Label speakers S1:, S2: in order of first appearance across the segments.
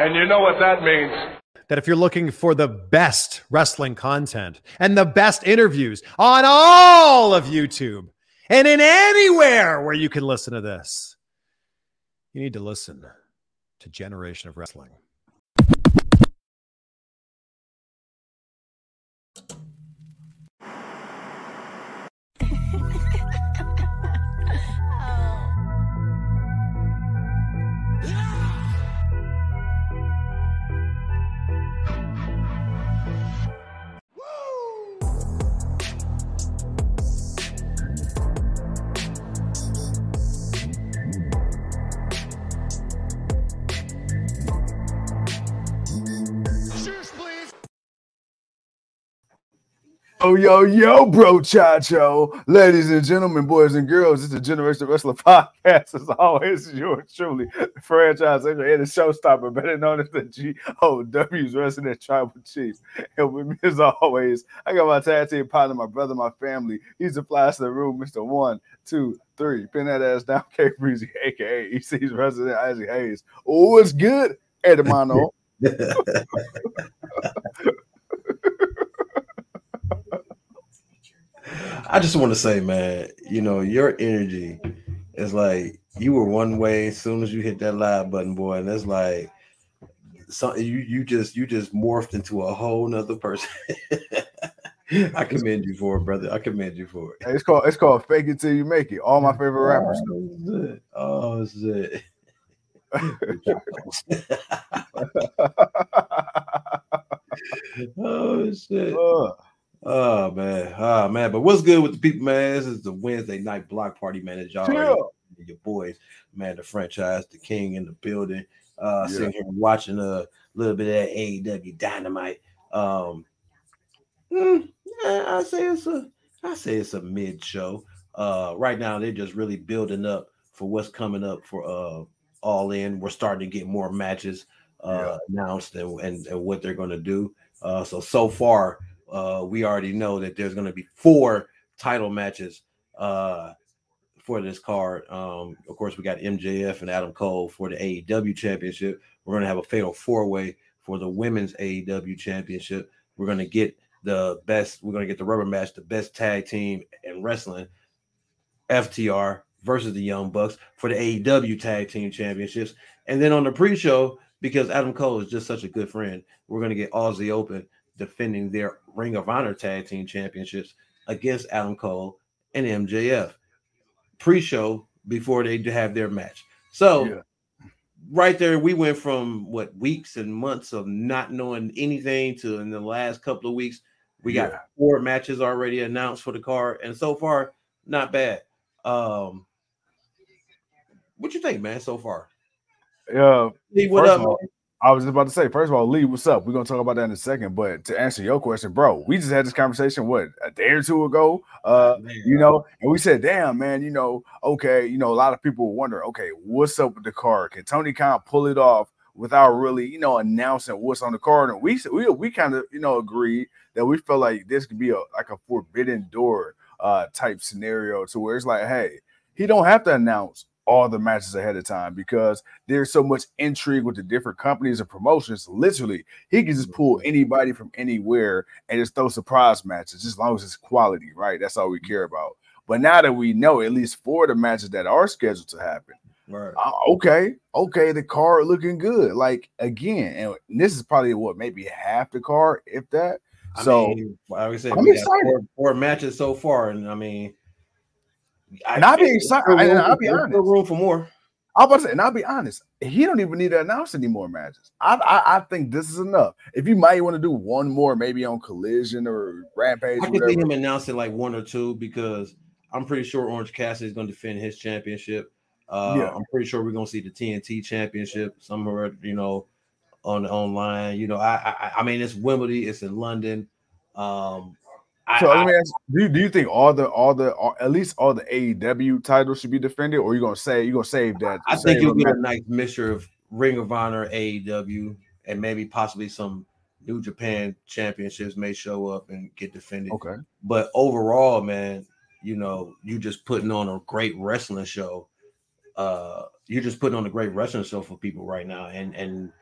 S1: And you know what that means.
S2: That if you're looking for the best wrestling content and the best interviews on all of YouTube and in anywhere where you can listen to this, you need to listen to Generation of Wrestling.
S3: Yo, yo, yo, bro, chacho. Ladies and gentlemen, boys and girls, it's the Generation Wrestler podcast. As always, yours truly, the franchise and the showstopper, better known as the GOW's Wrestling Tribal Chiefs. And with me, as always, I got my tag team partner, my brother, my family. He's the flash of the room, Mr. One, Two, Three. Pin that ass down, K Breezy, aka EC's resident Isaac Hayes. Oh, it's good, Edmano.
S4: I just want to say, man, you know, your energy is like you were one way as soon as you hit that live button, boy, and it's like something you you just you just morphed into a whole nother person. I commend you for it, brother. I commend you for it.
S3: Hey, it's called it's called fake it till you make it. All my favorite rappers.
S4: Oh, shit. Oh shit. oh shit.
S3: Uh,
S4: Oh man, oh man, but what's good with the people, man? This is the Wednesday night block party, man. As y'all
S3: Yeah.
S4: your boys, man, the franchise, the king in the building. Uh
S3: Yeah.
S4: sitting here watching a little bit of that AEW dynamite. Um mm, yeah, I say it's a I say it's a mid show. Uh right now they're just really building up for what's coming up for uh all in. We're starting to get more matches uh announced and, and, and what they're gonna do. Uh so so far uh, we already know that there's going to be four title matches uh, for this card. Um, of course, we got MJF and Adam Cole for the AEW championship. We're going to have a fatal four way for the women's AEW championship. We're going to get the best, we're going to get the rubber match, the best tag team in wrestling, FTR versus the Young Bucks for the AEW tag team championships. And then on the pre show, because Adam Cole is just such a good friend, we're going to get Aussie Open defending their Ring of Honor tag team championships against Adam Cole and MJF pre-show before they have their match. So
S3: Yeah.
S4: right there, we went from what weeks and months of not knowing anything to in the last couple of weeks, we got
S3: Yeah.
S4: four matches already announced for the card, and so far, not bad. Um, what you think, man? So far,
S3: yeah.
S4: Lee, what
S3: First
S4: up,
S3: all? I was just about to say, first of all, Lee, what's up? We're gonna talk about that in a second. But to answer your question, bro, we just had this conversation what a day or two ago. Uh,
S4: Man,
S3: you know, and we said, damn, man, you know, okay, you know, a lot of people wonder, okay, what's up with the card? Can Tony Khan pull it off without really, you know, announcing what's on the card? And we we we kind of, you know, agreed that we felt like this could be a like a forbidden door uh type scenario to where it's like, hey, he don't have to announce all the matches ahead of time because there's so much intrigue with the different companies and promotions. Literally, he can just pull anybody from anywhere and just throw surprise matches, just as long as it's quality, right? That's all we care about. But now that we know at least four of the matches that are scheduled to happen,
S4: Right.
S3: uh, okay, okay, the card looking good. Like again, and this is probably what maybe half the card, if that.
S4: I
S3: So
S4: mean, like I said,
S3: I'm
S4: we
S3: excited.
S4: four, four matches so far, and I mean,
S3: And I'll be excited-
S4: still
S3: and I'll
S4: for-
S3: be
S4: there's still
S3: honest.
S4: room for more.
S3: I'm about to say, and I'll be honest, he don't even need to announce any more matches. I I, I think this is enough. If you might want to do one more, maybe on Collision or Rampage,
S4: I
S3: or
S4: could see him announcing like one or two because I'm pretty sure Orange Cassidy is going to defend his championship. Uh,
S3: Yeah.
S4: I'm pretty sure we're going to see the TNT championship somewhere, you know, on online. You know, I I, I mean, it's Wimbledon, it's in London. Um, I,
S3: So
S4: I-
S3: let me ask: do you, do you think all the all the all, at least all the AEW titles should be defended, or you gonna say you gonna save that?
S4: I think
S3: save
S4: you'll
S3: them
S4: get a nice mixture of Ring of Honor, AEW, and maybe possibly some New Japan championships may show up and get defended.
S3: Okay.
S4: But overall, man, you know, you just putting on a great wrestling show. Uh, you're just putting on a great wrestling show for people right now, and and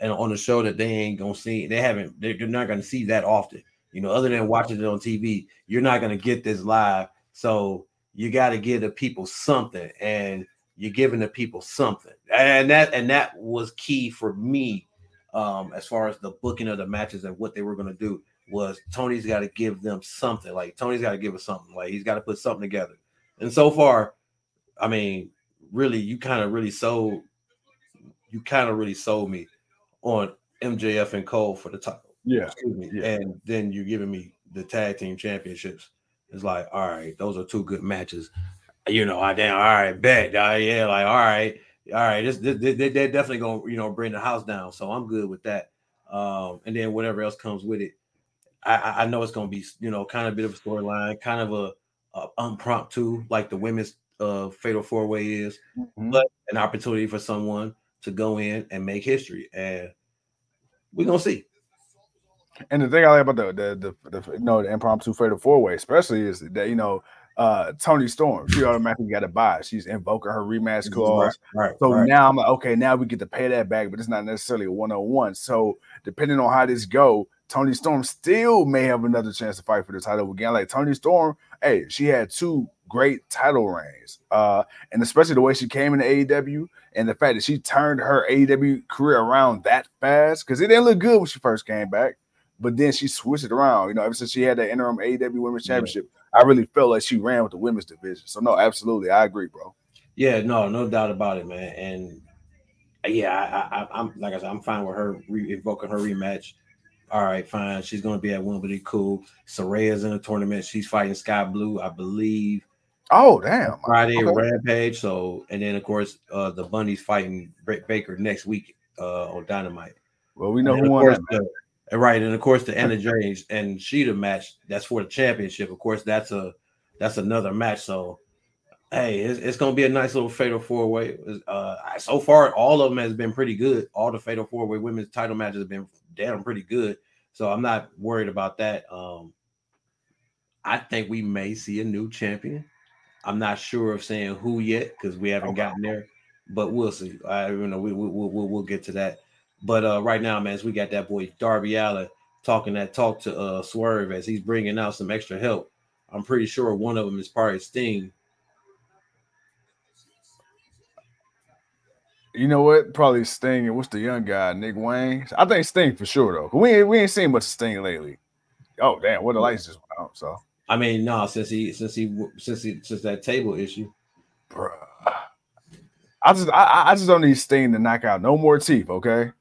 S4: and on a show that they ain't gonna see. They haven't. They're, they're not gonna see that often. You know, other than watching it on TV, you're not gonna get this live. So you got to give the people something, and you're giving the people something, and that and that was key for me um, as far as the booking of the matches and what they were gonna do was Tony's got to give them something. Like Tony's got to give us something. Like he's got to put something together. And so far, I mean, really, you kind of really sold, you kind of really sold me on MJF and Cole for the title.
S3: Yeah.
S4: excuse yeah. And then you're giving me the tag team championships. It's like, all right, those are two good matches. You know, I damn, all right, bet, uh, yeah, like, all right, all right, this, this, this, they're definitely gonna, you know, bring the house down. So I'm good with that. Um, and then whatever else comes with it, I, I know it's gonna be, you know, kind of a bit of a storyline, kind of a, a impromptu, like the women's uh fatal four way is, mm-hmm. but an opportunity for someone to go in and make history. And we're gonna see.
S3: And the thing I like about the the the, the you know the impromptu fatal four way, especially, is that you know uh Toni Storm, she automatically got a buy. She's invoking her rematch clause. Right, right, so right. now I'm like, okay, now we get to pay that back, but it's not necessarily a one on one. So depending on how this go, Toni Storm still may have another chance to fight for the title again. Like Toni Storm, hey, she had two great title reigns. Uh, and especially the way she came into AEW and the fact that she turned her AEW career around that fast because it didn't look good when she first came back. But then she switched it around. You know, ever since she had that interim AEW Women's Championship, yeah. I really felt like she ran with the women's division. So no, absolutely, I agree, bro.
S4: Yeah, no, no doubt about it, man. And yeah, I, am like I said, I'm fine with her re- invoking her rematch. All right, fine. She's going to be at Wimbledon. Cool. Saraya's in the tournament. She's fighting Skye Blue, I believe.
S3: Oh, damn.
S4: Friday okay. Rampage. So, and then of course, uh the Bunnies fighting Britt Baker next week uh on Dynamite.
S3: Well, we know who won that.
S4: Right, and of course the Anna James and Shida match. That's for the championship. Of course, that's a that's another match. So, hey, it's, it's gonna be a nice little fatal four way. Uh, so far, all of them has been pretty good. All the fatal four way women's title matches have been damn pretty good. So I'm not worried about that. Um, I think we may see a new champion. I'm not sure of saying who yet because we haven't okay. gotten there, but we'll see. I you know we we we'll, we'll, we'll get to that. But uh, right now, man, as we got that boy Darby Allin talking that talk to uh, Swerve as he's bringing out some extra help. I'm pretty sure one of them is probably Sting.
S3: You know what? Probably Sting and what's the young guy, Nick Wayne. I think Sting for sure though. We ain't we ain't seen much of Sting lately. Oh damn, what the lights just went out. So
S4: I mean, no, since he since he since he since that table issue,
S3: Bruh. I just I, I just don't need Sting to knock out no more teeth, okay?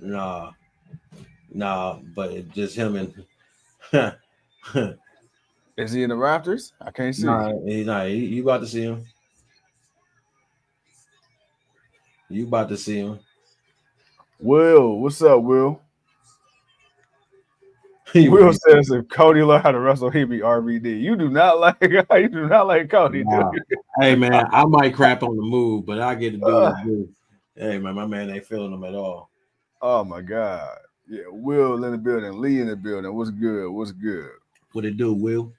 S4: Nah, nah, but just him and
S3: is he in the Raptors? I can't see.
S4: Nah, he, nah, he, you about to see him. You about to see him.
S3: Will, what's up, Will? He Will says if Cody learned how to wrestle, he'd be RVD. You do not like you do not like Cody. Nah.
S4: hey man, I might crap on the move, but I get to do uh, it. Hey man, my man ain't feeling him at all.
S3: Oh my god. Yeah, Will in the building, Lee in the building. What's good? What's good?
S4: What it do, Will?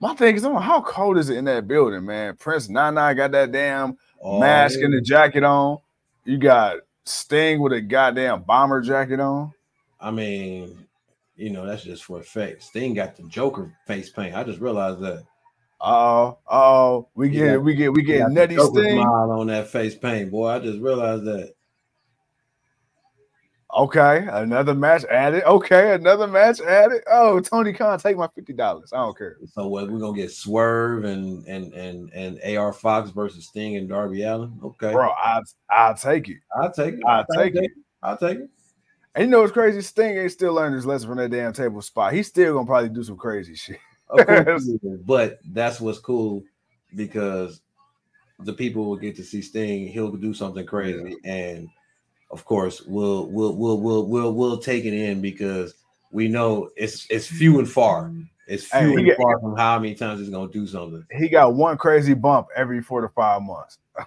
S3: My thing is, how cold is it in that building, man? Prince Nana got that damn oh, mask yeah. and the jacket on. You got Sting with a goddamn bomber jacket on.
S4: I mean, you know, that's just for effect. Sting got the Joker face paint. I just realized that.
S3: Oh, oh, we get, we get, we get nutty Sting
S4: smile on that face paint, boy. I just realized that.
S3: Okay, another match added. Okay, another match added. Oh, Tony Khan, take my fifty dollars. I don't care.
S4: So what? We're gonna get Swerve and and and and AR Fox versus Sting and Darby Allin. Okay,
S3: bro, I I take it.
S4: I take it.
S3: I take it.
S4: I'll take it.
S3: And you know what's crazy? Sting ain't still learning his lesson from that damn table spot. He's still gonna probably do some crazy shit.
S4: but that's what's cool because the people will get to see Sting. He'll do something crazy, yeah. and of course, we'll we'll we'll we'll we'll we'll take it in because we know it's it's few and far. It's few hey, and got, far from how many times he's gonna do something.
S3: He got one crazy bump every four to five months.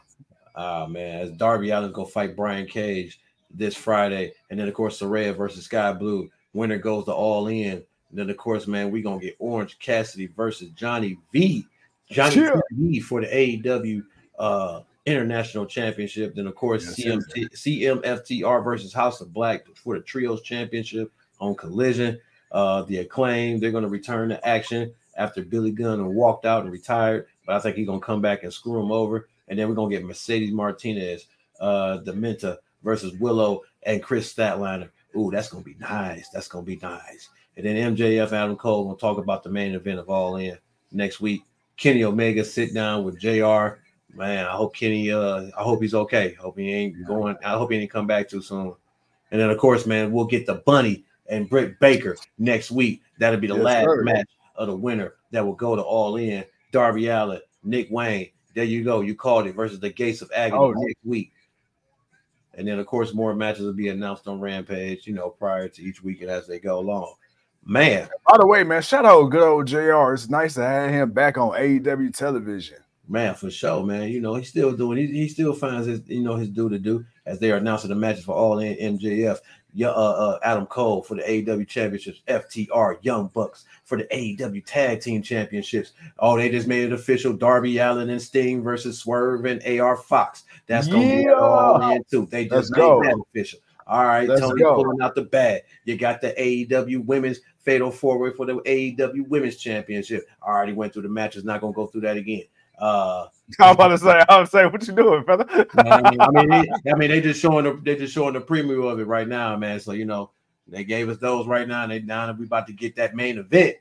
S4: Ah uh, man, as Darby Allin's gonna fight Brian Cage this Friday, and then of course Saraya versus Skye Blue. Winner goes to All In. And then of course, man, we're gonna get Orange Cassidy versus Johnny V. Johnny yeah. V for the AEW uh International Championship. Then, of course,
S3: Yes,
S4: CMT, CMFTR versus House of Black for the Trios Championship on Collision. Uh, the Acclaim, they're going to return to action after Billy Gunn walked out and retired, but I think he's going to come back and screw him over. And then we're going to get Mercedes Martinez, uh, Diamante versus Willow and Kris Statlander. Ooh, that's going to be nice. That's going to be nice. And then MJF, Adam Cole, will talk about the main event of All In next week. Kenny Omega sit down with JR. Man, I hope Kenny, uh, I hope he's okay. Hope he ain't going, I hope he ain't come back too soon. And then, of course, man, we'll get the bunny and Britt Baker next week. That'll be the
S3: Yes,
S4: last
S3: sir.
S4: match of the winner that will go to All In. Darby Allin, Nick Wayne. There you go. You called it versus the Gates of Agony
S3: Oh,
S4: next week. And then, of course, more matches will be announced on Rampage, you know, prior to each weekend as they go along. Man,
S3: By the way, man, shout out good old JR. It's nice to have him back on AEW television.
S4: man, for sure, man. You know, he's still doing, he, he still finds his, you know, his due to do as they are announcing the matches for All In MJF. Yeah, uh, uh, Adam Cole for the AEW championships, FTR, Young Bucks for the AEW tag team championships. Oh, they just made it official. Darby Allin and Sting versus Swerve and AR Fox. That's gonna be all in too. They
S3: Let's
S4: just made
S3: go.
S4: that official. All right,
S3: Let's
S4: Tony
S3: go.
S4: pulling out the bag. You got the AEW women's fatal forward for the AEW women's championship. I already went through the matches, not gonna go through that again. Uh
S3: I'm about to say, I'm saying, what you doing, brother?
S4: I mean, I mean, they, I mean, they just showing the they just showing the preview of it right now, man. So you know, they gave us those right now, and they now we about to get that main event,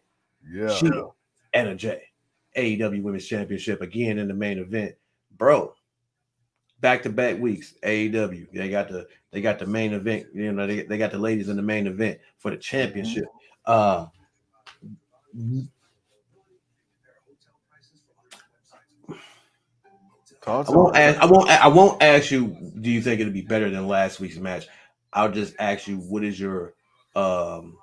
S3: yeah.
S4: Shida and a J, AEW Women's Championship again in the main event, bro. Back to back weeks, AEW. They got the they got the main event. You know, they, they got the ladies in the main event for the championship. Uh, I won't ask. I won't. I won't ask you. Do you think it'll be better than last week's match? I'll just ask you. What is your um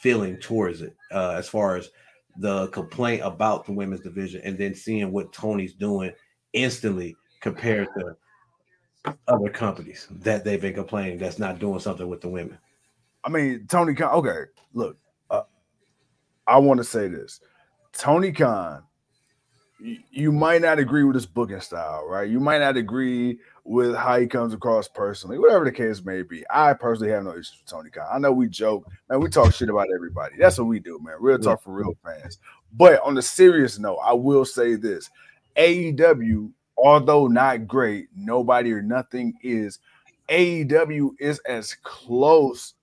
S4: feeling towards it, uh, as far as the complaint about the women's division, and then seeing what Tony's doing instantly compared to other companies that they've been complaining that's not doing something with the women.
S3: I mean, Tony Khan. Okay, look, uh, I want to say this: Tony Khan. y- You might not agree with his booking style, right? You might not agree with how he comes across personally, whatever the case may be. I personally have no issues with Tony Khan. I know we joke, man. We talk shit about everybody. That's what we do, man. Real talk for real fans. But on the serious note, I will say this: AEW, although not great, nobody or nothing is. AEW is as close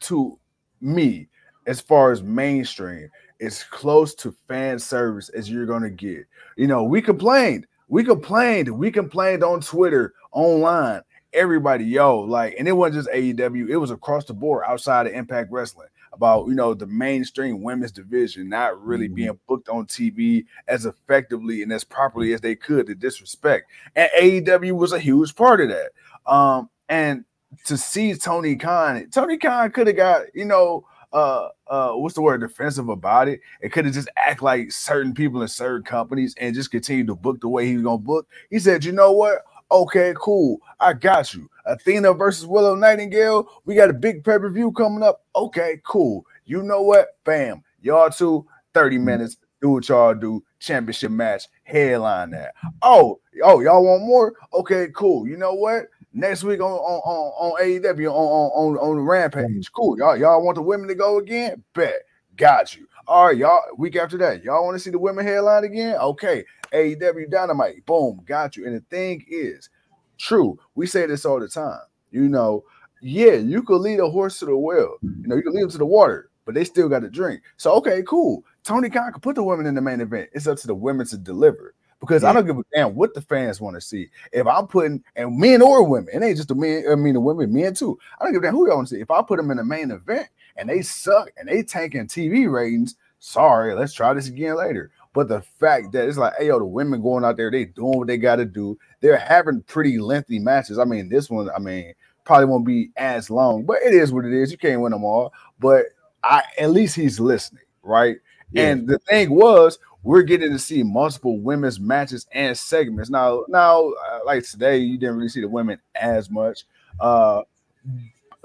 S3: to me as far as mainstream it's close to fan service as you're gonna get you know we complained we complained we complained on twitter online everybody yo like and it wasn't just aew it was across the board outside of impact wrestling about you know the mainstream women's division not really
S4: Mhm.
S3: being booked on tv as effectively and as properly as they could to disrespect and aew was a huge part of that um and to see Tony Khan, Tony Khan could have got, you know, uh uh what's the word defensive about it. It could have just act like certain people in certain companies and just continue to book the way he was gonna book. He said, you know what? Okay, cool. I got you. Athena versus Willow Nightingale. We got a big pay-per-view coming up. Okay, cool. You know what? Bam. Y'all two, 30 hmm. minutes. Do what y'all do. Championship match. Headline that. Oh, oh, y'all want more? Okay, cool. You know what? Next week on on on, on AEW on on on, on the Rampage. Hmm. Cool. Y'all y'all want the women to go again? Bet. Got you. All right, y'all. Week after that, y'all want to see the women headline again? Okay. AEW Dynamite. Boom. Got you. And the thing is, true. We say this all the time. You know, yeah, you could lead a horse to the well. You know, you can lead them to the water, but they still got to drink. So okay, cool. Tony Khan could put the women in the main event. It's up to the women to deliver. Because I don't give a damn what the fans want to see. If I'm putting and men or women, it ain't just the men, I mean the women, men too. I don't give a damn who y'all want to see. If I put them in the main event and they suck and they tanking TV ratings, sorry, let's try this again later. But the fact that it's like, hey, yo, the women going out there, they doing what they got to do. They're having pretty lengthy matches. I mean, this one, I mean, probably won't be as long, but it is what it is. You can't win them all. But I at least he's listening, right?
S4: Yeah.
S3: And the thing was, we're getting to see multiple women's matches and segments. Now, now, uh, like today, you didn't really see the women as much, uh,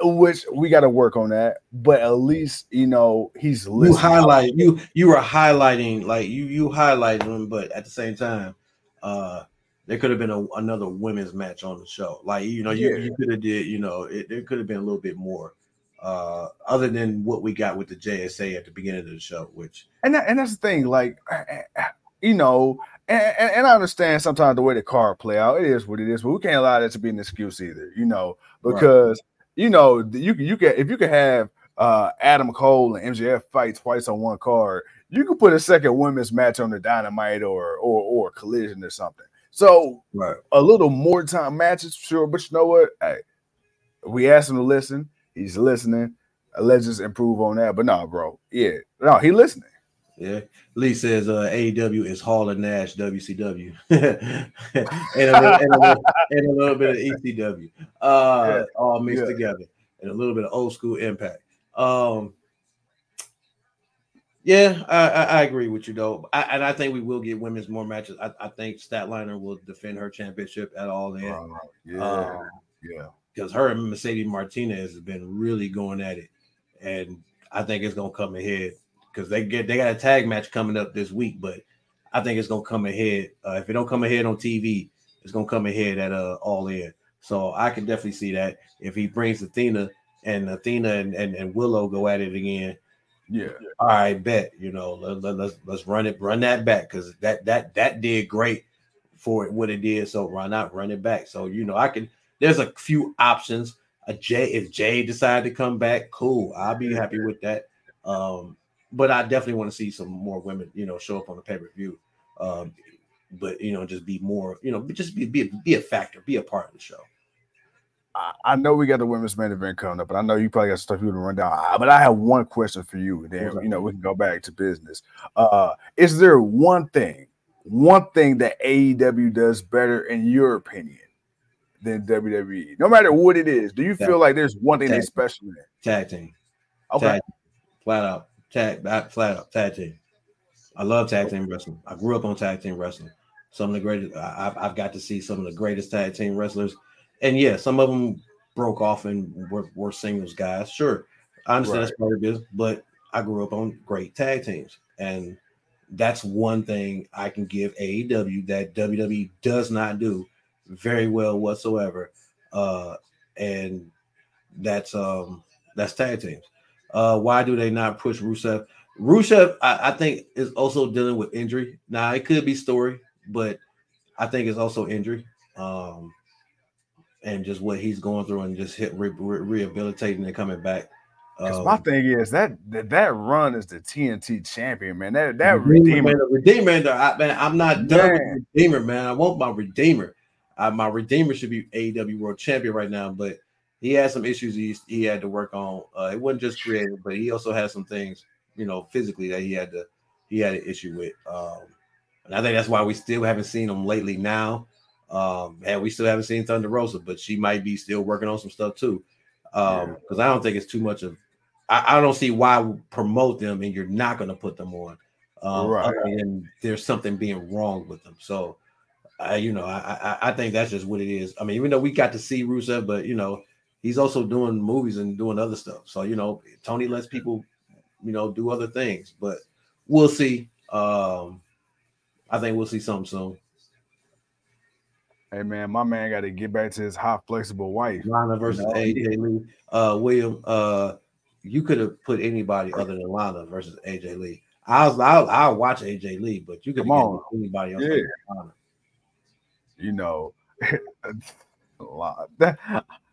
S3: which we got to work on that. But at least you know he's
S4: you highlight you you were highlighting like you you highlighting them, but at the same time, uh there could have been a, another women's match on the show. Like you know, you,
S3: Yeah.
S4: you could have did you know it, there could have been a little bit more, uh, other than what we got with the JSA at the beginning of the show, which
S3: and that, and that's the thing, like you know, and, and, and I understand sometimes the way the card play out, it is what it is, but we can't allow that to be an excuse either, you know, because you know you can you can if you can have uh Adam Cole and MJF fight twice on one card, you can put a second women's match on the Dynamite or or or Collision or something. So
S4: right.
S3: a little more time matches, sure, but you know what? Hey, we asked him to listen. He's listening. Let's just improve on that. But no, bro, yeah, no, he listening.
S4: Yeah, Lee says uh, AEW is Hall and Nash WCW, and, a little, and, a little, and a little bit of ECW, uh,
S3: Yeah,
S4: all mixed
S3: yeah.
S4: together, and a little bit of old school Impact. Um, yeah, I, I, I agree with you though, I, and I think we will get women's more matches. I, I think Statlander will defend her championship at all in.
S3: Uh, yeah,
S4: Um,
S3: yeah.
S4: because her and Mercedes Martinez have been really going at it, and I think it's gonna come ahead because they get they got a tag match coming up this week, but I think it's gonna come ahead. Uh, if it don't come ahead on TV, it's gonna come ahead at uh All In. So I can definitely see that if he brings Athena and Athena and, and, and Willow go at it again.
S3: Yeah,
S4: All right, bet you know let, let, let's let's run it run that back because that that that did great for it what it did. So run out run it back. So you know I can there's a few options. A Jay if Jay decided to come back, cool. I'll be happy with that. Um, but I definitely want to see some more women, you know, show up on the pay per view. Um, but you know, just be more, you know, just be be be a factor, be a part of the show.
S3: I, I know we got the women's main event coming up, but I know you probably got stuff you want to run down. But I have one question for you. And
S4: then
S3: you know we can go back to business. Uh, is there one thing, one thing that AEW does better in your opinion than WWE? No matter what it is, do you
S4: Tag-
S3: feel like there's one thing they special in?
S4: Tag team.
S3: Okay,
S4: Tag, flat out, tag, flat tag team. I love tag team wrestling. I grew up on tag team wrestling. Some of the greatest, I've, I've got to see some of the greatest tag team wrestlers. And yeah, some of them broke off and were, were singles guys. Sure, I understand that's part of this, but I grew up on great tag teams. And that's one thing I can give AEW that WWE does not do very well whatsoever. Uh, and that's um that's tag teams. Uh, why do they not push Rusev? Rusev, I, I think, is also dealing with injury. Now it could be story, but I think it's also injury. Um, and just what he's going through and just hit re- re- rehabilitating and coming back.
S3: because
S4: Um,
S3: my thing is that, that that run is the TNT champion, man. That that
S4: Redeemer,
S3: redeemer.
S4: man, Redeemer. I, man, I'm not done with
S3: Man.
S4: Redeemer, man. I want my Redeemer. Uh, my Redeemer should be AEW World Champion right now, but he had some issues he, he had to work on. Uh, it wasn't just creative, but he also had some things, you know, physically that he had to he had an issue with. Um, and I think that's why we still haven't seen him lately. Now, um, and we still haven't seen Thunder Rosa, but she might be still working on some stuff too. Um, because I don't think it's too much of. I, I don't see why promote them and you're not going to put them on um,
S3: Right.
S4: than there's something being wrong with them. So, I, you know, I, I I think that's just what it is. I mean, even though we got to see Rusev, but you know, he's also doing movies and doing other stuff. So, you know, Tony lets people, you know, do other things. But we'll see. Um, I think we'll see something soon.
S3: Hey man, my man got to get back to his hot flexible wife.
S4: Lana versus
S3: No,
S4: AJ Lee. Uh, William, uh, you could have put anybody other than Lana versus AJ Lee. I'll I'll, I'll watch AJ Lee, but you could
S3: Come on.
S4: anybody else.
S3: Yeah.
S4: Lana.
S3: You know, a lot. That-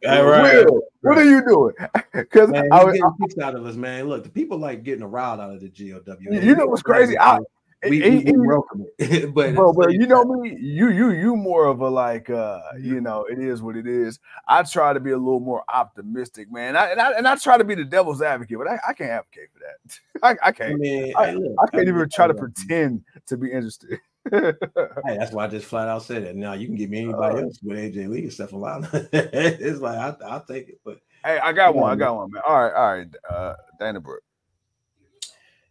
S4: right.
S3: Will, what are you doing? Because I was,
S4: getting kicks out of us, man. Look, the people like getting a rile out of the GOW.
S3: You know what's crazy? I-
S4: we,
S3: he-
S4: we, we welcome it, but
S3: bro, bro, you know me. You, you, you more of a like, uh, you know, it is what it is. I try to be a little more optimistic, man. I, and I and I try to be the devil's advocate, but I, I can't advocate for that. I, I
S4: I
S3: can't.
S4: mean,
S3: I-
S4: hey, look,
S3: I can't
S4: mean,
S3: even try to pretend to be interested.
S4: Hey, that's why I just flat out said it. Now you can give me anybody
S3: Uh,
S4: else with AJ Lee except for Lana. it's like I, I'll take it, but
S3: hey, I got one. I
S4: Yeah.
S3: got one, man. All right, all right. Uh, Dana Brooke.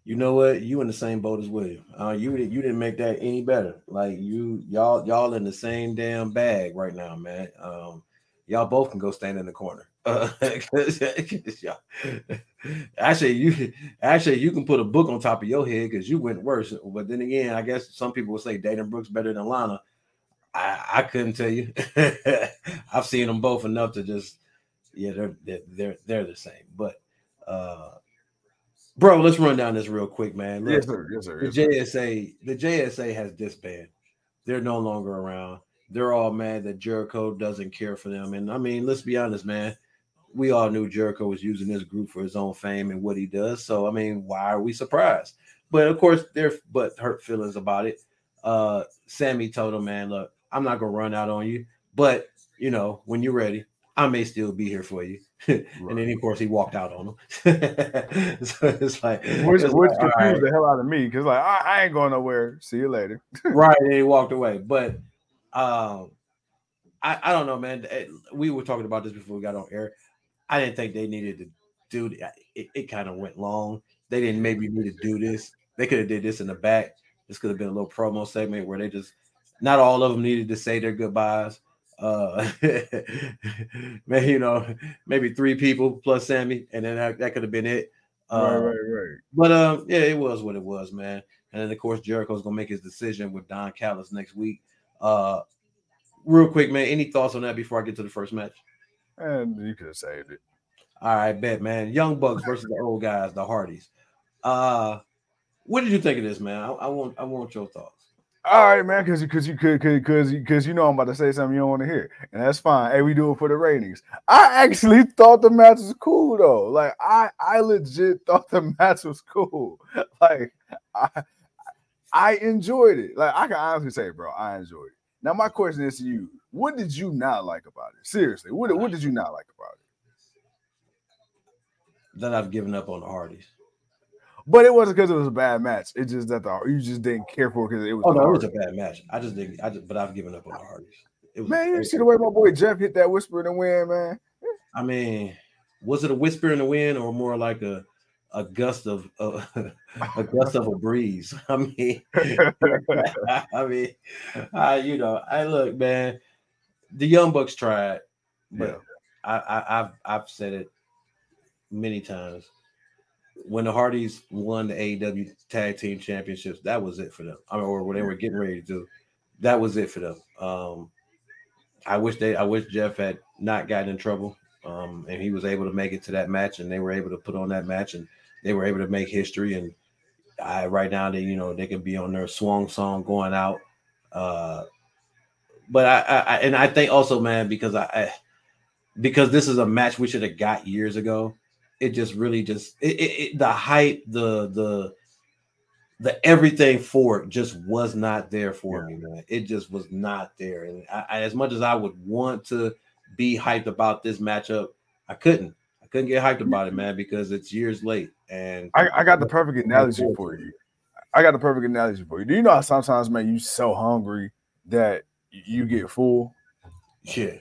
S4: you know what? You in the same boat as William. Uh, you didn't you didn't make that any better. Like you y'all y'all in the same damn bag right now, man. Um, y'all both can go stand in the corner. Uh, 'cause- actually, you actually you can put a book on top of your head because you went worse. But then again, I guess some people will say Dana Brooks better than Lana. I, I couldn't tell you. I've seen them both enough to just yeah, they're they're they're, they're the same. But uh bro, let's run down this real quick, man. Look,
S3: yes, sir. Yes, sir.
S4: the
S3: Yes.
S4: JSA, the JSA has disbanded. They're no longer around. They're all mad that Jericho doesn't care for them. And I mean, let's be honest, man. We all knew Jericho was using this group for his own fame and what he does. So I mean, why are we surprised? But of course, they're but hurt feelings about it. Uh Sammy told him, man, look, I'm not gonna run out on you, but you know, when you're ready, I may still be here for you. and then of course he walked out on him. so it's like
S3: Which,
S4: it's
S3: which
S4: like,
S3: confused
S4: right.
S3: the hell out of me because like I, I ain't going nowhere. See you later.
S4: right and he walked away but um I, I don't know man Eh, we were talking about this before we got on air i didn't think they needed to do th- it, it kind of went long they didn't maybe need to do this they could have did this in the back this could have been a little promo segment where they just not all of them needed to say their goodbyes uh maybe you know maybe three people plus sammy and then that, that could have been it uh,
S3: right, right, right.
S4: but um, yeah, it was what it was, man. And then of course Jericho's gonna make his decision with Don Callis next week. Uh, real quick, man. Any thoughts on that before I get to the first match?
S3: And you could have saved it.
S4: All right, bet, man. Young Bucks versus the old guys, the Hardys. Uh, what did you think of this, man? I, I want, I want your thoughts.
S3: All right, man, because because you could because because you know I'm about to say something you don't want to hear, and that's fine. Hey, we do it for the ratings. I actually thought the match was cool though. Like I I legit thought the match was cool. Like I I enjoyed it. Like I can honestly say, bro, I enjoyed it. Now my question is to you: What did you not like about it? Seriously, what what did you not like about it?
S4: That I've given up on the Hardys.
S3: But it wasn't because it was a bad match. It's just that the you just didn't care for because it was.
S4: Oh no, it was a bad match. I just didn't. I just, but I've given up on the Hardys. It was,
S3: Man, you see the way my boy Jeff hit that whisper in the wind, man.
S4: I mean, was it a whisper in the wind or more like a a gust of uh, a gust of a breeze? I mean, I mean, I you know, I look, man. The Young Bucks tried, but
S3: Yeah.
S4: I, I I've I've said it many times. When the Hardys won the AEW Tag Team Championships, that was it for them. I mean, or when they were getting ready to do, that was it for them. Um, I wish they, I wish Jeff had not gotten in trouble, um, and he was able to make it to that match, and they were able to put on that match, and they were able to make history. And I, right now, they, you know, they can be on their swan song going out. Uh, but I, I, I, and I think also, man, because I, I because this is a match we should have got years ago. It just really just it, it, it, the hype, the the the everything for it just was not there for me, man. It just was not there. And I, I, as much as I would want to be hyped about this matchup, I couldn't. I couldn't get hyped about it, mm-hmm. man, because it's years late. And
S3: I, I got the perfect analogy for you. I got the perfect analogy for you. Do you know how sometimes, man, you so hungry that you get full?
S4: yeah,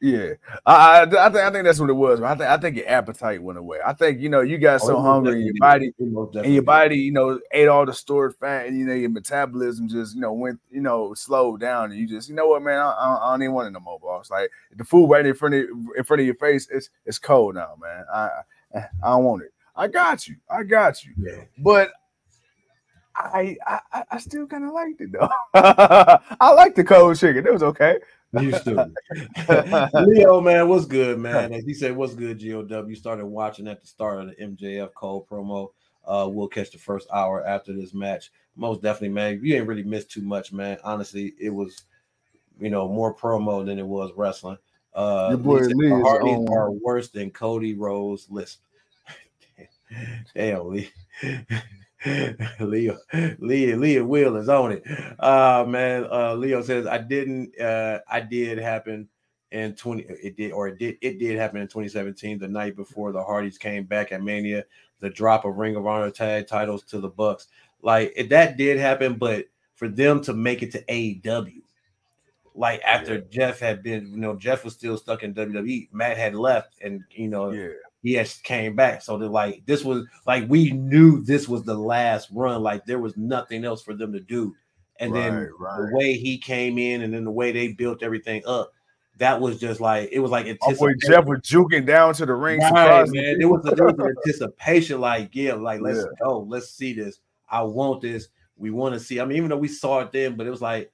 S3: Yeah, I, I, I think I think that's what it was. I think I think your appetite went away. I think you know you got oh, so
S4: Oh, it
S3: hungry, your body
S4: did. It most
S3: and your body, you know, ate all the stored fat, and you know your metabolism just you know went you know slowed down, and you just you know what, man, I, I, don't even want it no more, boss. Like the food right in front of in front of your face, it's it's cold now, man. I I, don't want it. I got you, I got you,
S4: Yeah.
S3: but. I, I I- still kind of liked it though. I like the cold chicken. It was okay.
S4: You stupid. Leo, man, what's good, man? As he said, what's good, GOW? Started watching at the start of the MJF Cole promo. Uh, we'll catch the first hour after this match. Most definitely, man. You ain't really missed too much, man. Honestly, it was, you know, more promo than it was wrestling. Uh,
S3: Your boy Lee
S4: Hardys
S3: on-
S4: are worse than Cody Rhodes Lisp. Damn, Lee. Leo, Leo, Leo Will is on it. Uh man, uh Leo says I didn't uh I did happen in 20 it did or it did it did happen in 2017 the night before the Hardys came back at Mania, the drop of Ring of Honor tag titles to the Bucks. Like it, that did happen, but for them to make it to AEW, like after Jeff had been, you know, Jeff was still stuck in WWE, Matt had left, and you know,
S3: Yeah.
S4: He has came back. So they're like, this was like we knew this was the last run. Like there was nothing else for them to do. And then
S3: Right, right.
S4: the way he came in, and then the way they built everything up, that was just like it was like
S3: My boy. Jeff was juking down to the ring.
S4: Right, man. There was, a, there was an anticipation, like yeah, like let's
S3: Yeah.
S4: go, let's see this. I want this. We want to see. I mean, even though we saw it then, but it was like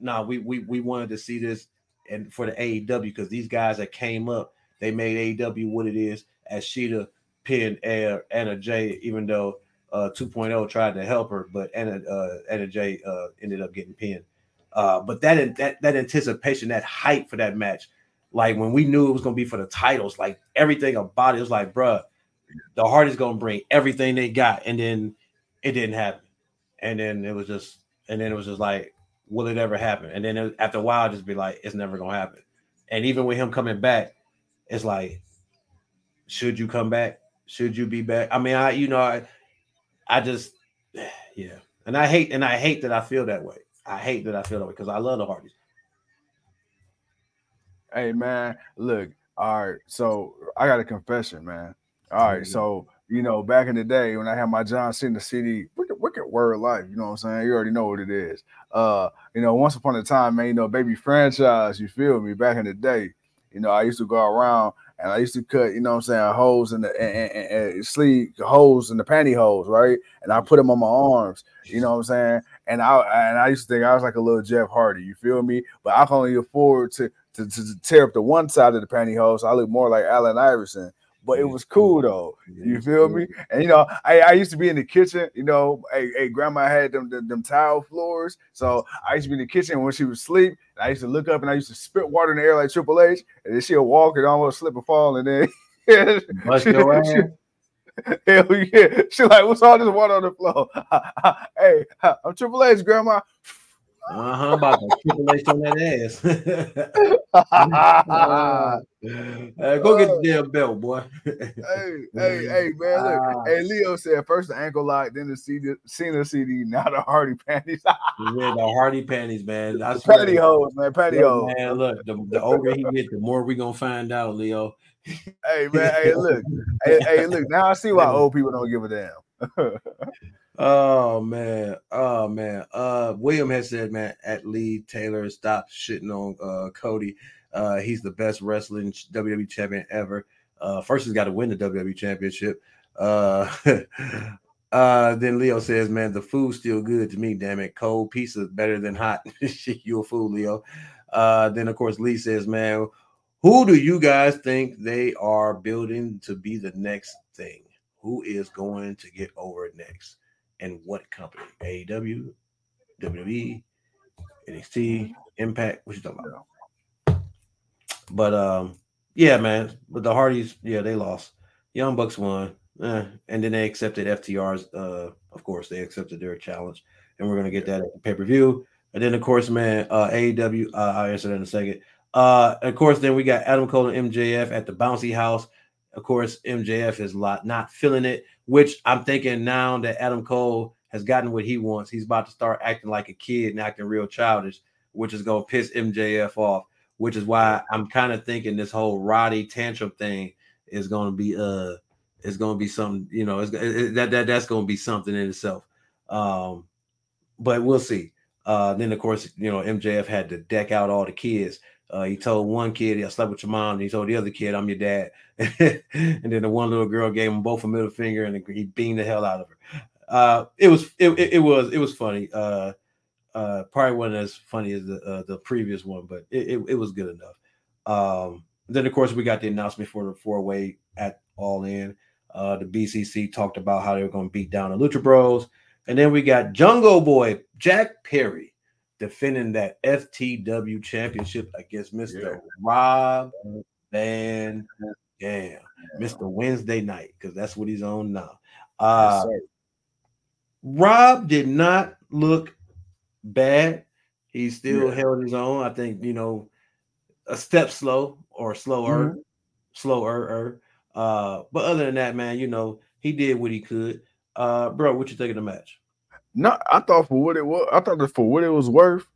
S4: nah, we we we wanted to see this and for the AEW because these guys that came up, they made AEW what it is. As Shida pinned Air Anna Jay, even though uh 2.0 tried to help her, but Anna uh Anna Jay uh ended up getting pinned. Uh, but that that that anticipation, that hype for that match, like when we knew it was gonna be for the titles, like everything about it was like, bruh, the Hardys gonna bring everything they got, and then it didn't happen, and then it was just, and then it was just like, will it ever happen? And then it, after a while, just be like, it's never gonna happen. And even with him coming back, it's like, should you come back? Should you be back? I mean, I, you know, I, I just, yeah, and I hate, and I hate that I feel that way. I hate that I feel that way because I love the Hardys.
S3: Hey man, look. All right, so I got a confession, man. All right, so you know, back in the day when I had my John Cena CD, wicked, wicked word life, you know what I'm saying? You already know what it is. Uh, you know, once upon a time, man, you know, baby franchise, you feel me? Back in the day, you know, I used to go around and I used to cut, you know what I'm saying, holes in the and, and, and sleeve holes in the pantyhose, right? And I put them on my arms, you know what I'm saying? And I and I used to think I was like a little Jeff Hardy, you feel me? But I can only afford to to, to, tear up the one side of the pantyhose. So I look more like Allen Iverson but it was cool though. You feel me? And you know, I, I used to be in the kitchen. You know, hey, hey grandma had them, them, them tile floors, so I used to be in the kitchen when she was asleep. I used to look up and I used to spit water in the air like Triple H, and then she'll walk and almost slip and fall, and then
S4: Bust your ass.
S3: Hell yeah. She like, what's all this water on the floor? hey, I'm Triple H, grandma.
S4: Uh-huh, about to triple H on that ass. uh, go get the damn belt, boy.
S3: hey, hey, hey, man. Look,
S4: Ah.
S3: hey, Leo said first the ankle lock, then the CD, Cena CD, now the Hardy panties.
S4: Yeah, the Hardy panties, man. I
S3: The
S4: swear.
S3: pantyhose, man.
S4: Look,
S3: Pantyhose.
S4: man, look, the, the older he get, the more we gonna find out, Leo.
S3: Hey, man. Hey, look. hey, hey, look. Now I see why old people don't give a damn.
S4: Oh man, oh man. Uh William has said, man, at Lee Taylor, stop shitting on uh Cody. Uh he's the best wrestling WWE champion ever. Uh first he's got to win the WWE championship. Uh uh then Leo says, man, the food's still good to me, damn it. Cold pizza better than hot. you a fool, Leo. Uh then of course Lee says, man, who do you guys think they are building to be the next thing? Who is going to get over next? And what company? AEW, WWE, NXT, Impact. What you talking about? But um, yeah, man. But the Hardys, yeah, they lost. Young Bucks won, eh, and then they accepted FTR's. Uh, of course, they accepted their challenge, and we're gonna get that at the pay per view. And then, of course, man, uh, AEW. Uh, I'll answer that in a second. Uh, of course, then we got Adam Cole and MJF at the Bouncy House. Of course, MJF is lot not feeling it, which I'm thinking now that Adam Cole has gotten what he wants, he's about to start acting like a kid and acting real childish, which is gonna piss MJF off. Which is why I'm kind of thinking this whole Roddy tantrum thing is gonna be uh is gonna be something, you know, it's, it, that that that's gonna be something in itself. Um, but we'll see. Uh, then of course, you know, MJF had to deck out all the kids. Uh, he told one kid, I slept with your mom. And he told the other kid, I'm your dad. and then the one little girl gave him both a middle finger and he beamed the hell out of her. Uh, it was it, it, it was it was funny. Uh, uh, probably wasn't as funny as the uh, the previous one, but it, it, it was good enough. Um, then of course we got the announcement for the four way at All In. Uh, the BCC talked about how they were going to beat down the Lucha Bros, and then we got Jungle Boy Jack Perry defending that FTW championship against Mr.
S3: Yeah.
S4: Rob Van Dam, Mr. Wednesday night, because that's what he's on now. Uh,
S3: Yes.
S4: Rob did not look bad. He still
S3: Yeah.
S4: held his own. I think, you know, a step slow or slower,
S3: Mm-hmm.
S4: slower. Uh, but other than that, man, you know, he did what he could. Uh, bro, what you think of the match?
S3: No, I thought for what it was, I thought that for what it was worth,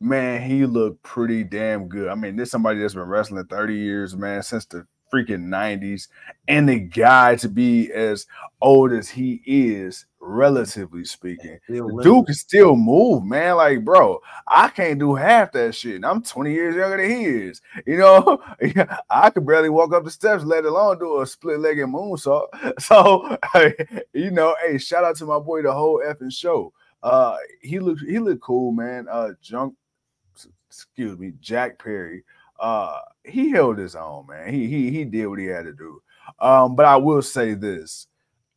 S3: man, he looked pretty damn good. I mean, this somebody that's been wrestling 30 years, man, since the freaking 90s. And the guy to be as old as he is, relatively speaking.
S4: Still
S3: The
S4: limp.
S3: dude can still move, man. Like, bro, I can't do half that shit. And I'm 20 years younger than he is. You know, I could barely walk up the steps, let alone do a split legged moonsault. So, you know, hey, shout out to my boy, the whole effing show. Uh, he looked he looked cool, man. Uh, junk excuse me, Jack Perry, uh, he held his own, man. He he he did what he had to do. Um, but I will say this: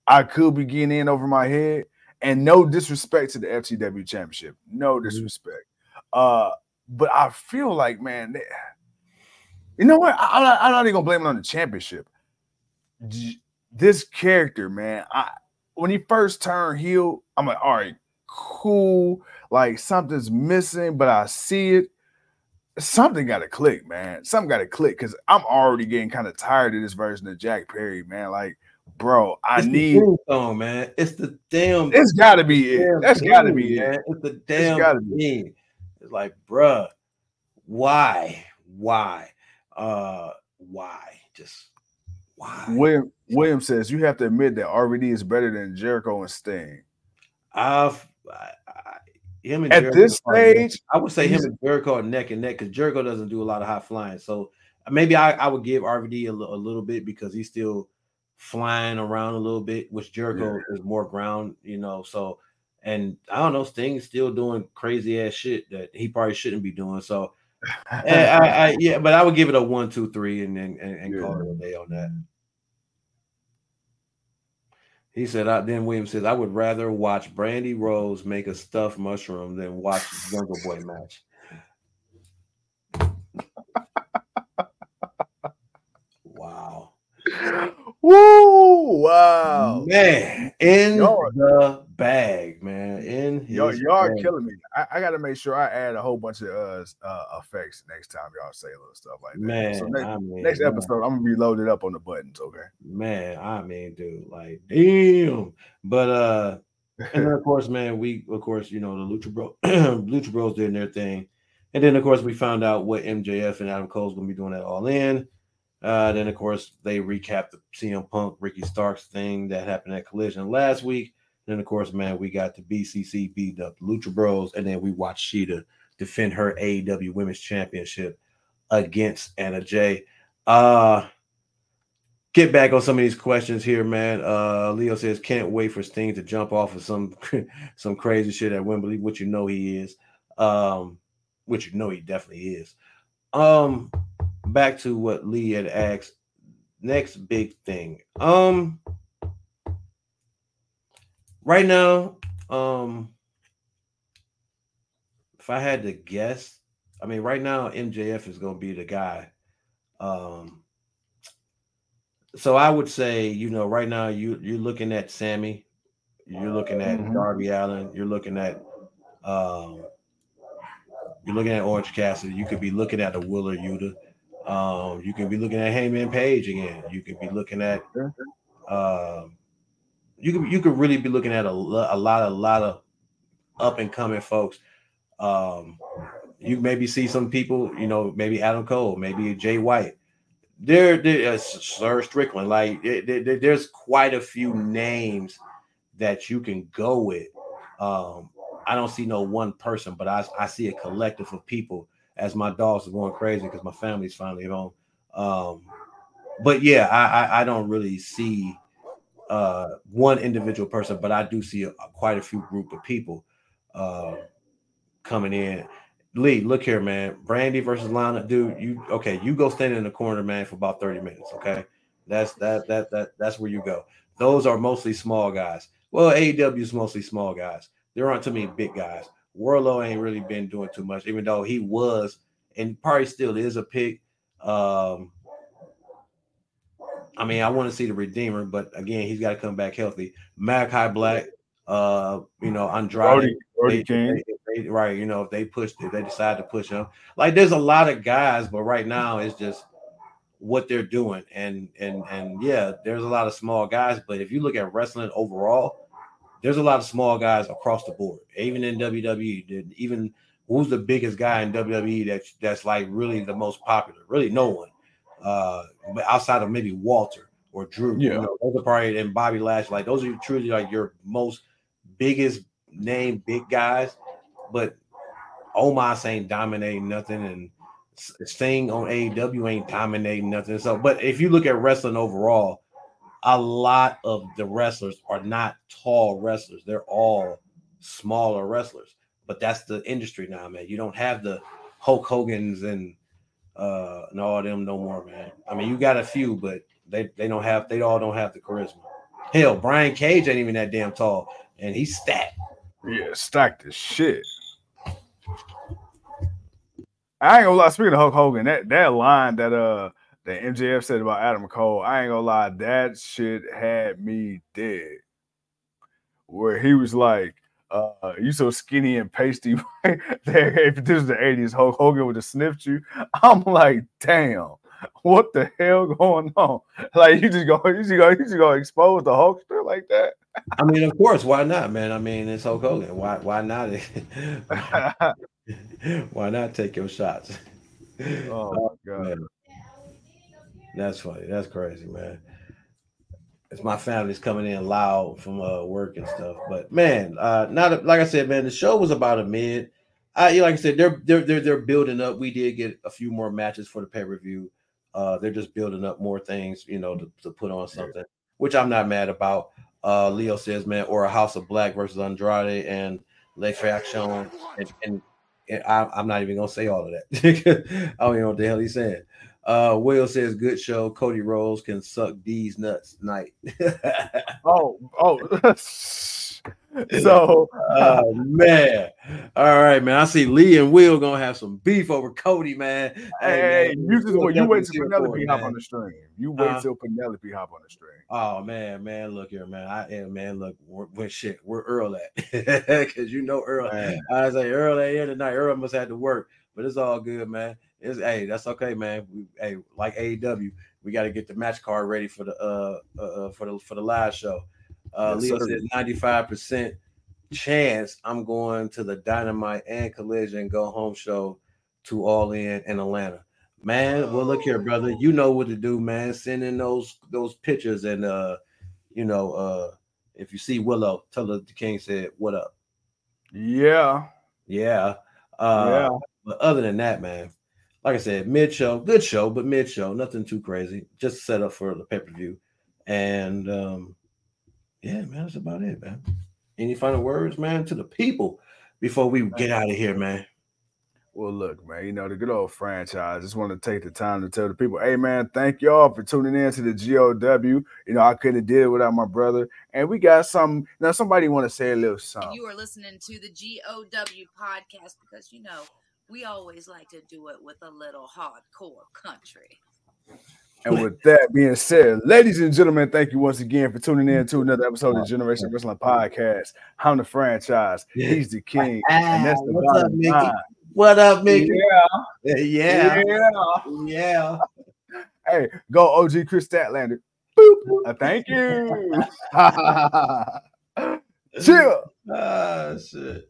S3: I could be getting in over my head, and no disrespect to the FTW Championship, no
S4: Mm-hmm.
S3: disrespect. Uh, but I feel like, man, they, you know what? I, I'm, not, I'm not even gonna blame it on the championship. This character, man, I when he first turned heel, I'm like, all right, cool. Like something's missing, but I see it. Something got to click, man. Something got to click because I'm already getting kind of tired of this version of Jack Perry, man. Like, bro, I
S4: It's
S3: need.
S4: theme song, man. It's the damn.
S3: It's got to be it. That's got to
S4: theme,
S3: be it.
S4: It's the damn
S3: gotta be.
S4: It's like, bruh, why, why, uh, why, just why?
S3: William William says you have to admit that RVD is better than Jericho and Sting.
S4: I've I, I, him and
S3: At
S4: Jericho
S3: this stage,
S4: I would say him and Jericho are neck and neck because Jericho doesn't do a lot of high flying. So maybe I, I would give RVD a, a little bit because he's still flying around a little bit, which Jericho is more ground, you know. So and I don't know, Sting's still doing crazy ass shit that he probably shouldn't be doing. So I, I, yeah, but I would give it a one, two, three, and then and, and call it a day on that. He said, I, then William says, I would rather watch Brandi Rhodes make a stuffed mushroom than watch Jungle Boy match. wow.
S3: Woo! Wow.
S4: Man, in
S3: Y'all-
S4: the bag, man. In
S3: Y'all, y'all are killing me. I, I got to make sure I add a whole bunch of uh, uh effects next time y'all say a little stuff like that.
S4: Man,
S3: so next,
S4: I mean,
S3: next episode, I'm gonna be loaded up on the buttons. Okay.
S4: Man, I mean, dude, like, damn. But uh, and then of course, man, we of course, you know, the Lucha Bro, Lucha Bros doing their thing, and then of course we found out what MJF and Adam Cole's gonna be doing at All In. Uh, then of course they recapped the CM Punk Ricky Starks thing that happened at Collision last week. Then of course, man, we got the BCC beat up Lucha Bros, and then we watched Shida defend her AEW Women's Championship against Anna Jay. Uh get back on some of these questions here, man. Uh, Leo says can't wait for Sting to jump off of some some crazy shit at Wembley, which you know he is. Um, which you know he definitely is. Um, back to what Lee had asked. Next big thing. Um, right now, um, if I had to guess, I mean, right now MJF is going to be the guy. Um, so I would say, you know, right now you you're looking at Sammy, you're looking at
S3: Mhm.
S4: Darby Allin, you're looking at um you're looking at Orange Cassidy, you could be looking at the Wheeler Yuta, um, you could be looking at Hangman Page again, you could be looking at um you could you could really be looking at a, a lot a lot of up and coming folks. Um you maybe see some people, you know, maybe Adam Cole, maybe Jay White there, there uh, Swerve Strickland, like there- there's quite a few names that you can go with. Um, I don't see no one person, but I, I see a collective of people as my dogs are going crazy because my family's finally home. Um, but yeah, I, I, I don't really see uh, one individual person, but I do see a, quite a few group of people uh, coming in. Lee, look here, man. Brandi versus Lana, dude. You okay? You go stand in the corner, man, for about thirty minutes. Okay, that's that that that that's where you go. Those are mostly small guys. Well, AEW is mostly small guys. There aren't too many big guys. Wardlow ain't really been doing too much, even though he was and probably still is a pick. Um, I mean, I want to see the Redeemer, but again, he's got to come back healthy. Malakai Black, uh, you know, Andrade,
S3: Brody, Brody
S4: they- they- right? You know, if they push, if they decide to push him, like there's a lot of guys, but right now it's just what they're doing, and and and yeah, there's a lot of small guys, but if you look at wrestling overall, there's a lot of small guys across the board, even in WWE. Even who's the biggest guy in WWE that's that's like really the most popular? Really, no one. Uh, outside of maybe Walter or Drew,
S3: Yeah.
S4: you know, those are probably and Bobby Lash. Like those are truly like your most biggest name big guys. But Omos ain't dominating nothing, and Sting on AEW ain't dominating nothing. So, but if you look at wrestling overall, a lot of the wrestlers are not tall wrestlers. They're all smaller wrestlers. But that's the industry now, man. You don't have the Hulk Hogan's and uh and all them no more, man. I mean, you got a few, but they they don't have they all don't have the charisma. Hell, Brian Cage ain't even that damn tall, and he's stacked.
S3: Yeah, stacked as shit. I ain't gonna lie. Speaking of Hulk Hogan, that that line that uh that MJF said about Adam Cole, I ain't gonna lie, that shit had me dead. Where he was like, uh, you so skinny and pasty. if this is the 80s, Hulk Hogan would have sniffed you. I'm like, damn, what the hell going on? Like you just go, you just go, you just go expose the Hulkster like that.
S4: I mean, of course, why not, man? I mean, it's Hulk Hogan. Why why not? why not take your shots?
S3: Oh my god.
S4: Man. That's funny. That's crazy, man. It's my family's coming in loud from uh, work and stuff. But man, uh, not a, like I said, man. The show was about a mid. I like I said, they're they're they're they're building up. We did get a few more matches for the pay per view. Uh, they're just building up more things, you know, to, to put on something, which I'm not mad about. Uh, Leo says, man, or a House of Black versus Andrade and Le Faction, and, and, and I, am not even gonna say all of that. I don't even know what the hell he's saying. Uh, Will says, "Good show. Cody Rhodes can suck these nuts night."
S3: oh, oh. so,
S4: oh man, all right, man. I see Lee and Will gonna have some beef over Cody, man.
S3: Hey, man, you just you wait till Penelope hop on the stream. You wait uh, till Penelope hop on the stream.
S4: Oh man, man, look here, man. I am man. Look, we're, shit. We're Earl at because you know Earl. Man. I say Earl at here tonight. Earl must have to work, but it's all good, man. It's hey, that's okay, man. We, hey, like AEW, we got to get the match card ready for the uh, uh, uh for the for the live show. Uh, yes, Leo says ninety five percent chance I'm going to the Dynamite and Collision Go Home show to All In in Atlanta. Man, well look here, brother. You know what to do, man. Send in those those pictures and uh, you know, uh, if you see Willow, tell her the King said, "What up?"
S3: Yeah,
S4: yeah, uh, yeah. But other than that, man, like I said, mid show, good show, but mid show, nothing too crazy. Just set up for the pay per view, and um, yeah, man, that's about it, man. Any final words, man, to the people before we get out of here, man?
S3: Well, look, man, you know, the good old franchise. Just want to take the time to tell the people, hey, man, thank y'all for tuning in to the GOW. You know, I couldn't have did it without my brother. And we got some, now somebody want to say a little something.
S1: You are listening to the GOW podcast because, you know, we always like to do it with a little hardcore country.
S3: And with that being said, ladies and gentlemen, thank you once again for tuning in to another episode of Generation Wrestling Podcast. I'm the franchise. He's the king. and that's the
S4: What's up, Mickey? What up, Mickey?
S3: Yeah.
S4: Yeah.
S3: Yeah.
S4: Yeah.
S3: Hey, go OG Kris Statlander. Boop. Uh, thank you. Chill.
S4: Ah, shit.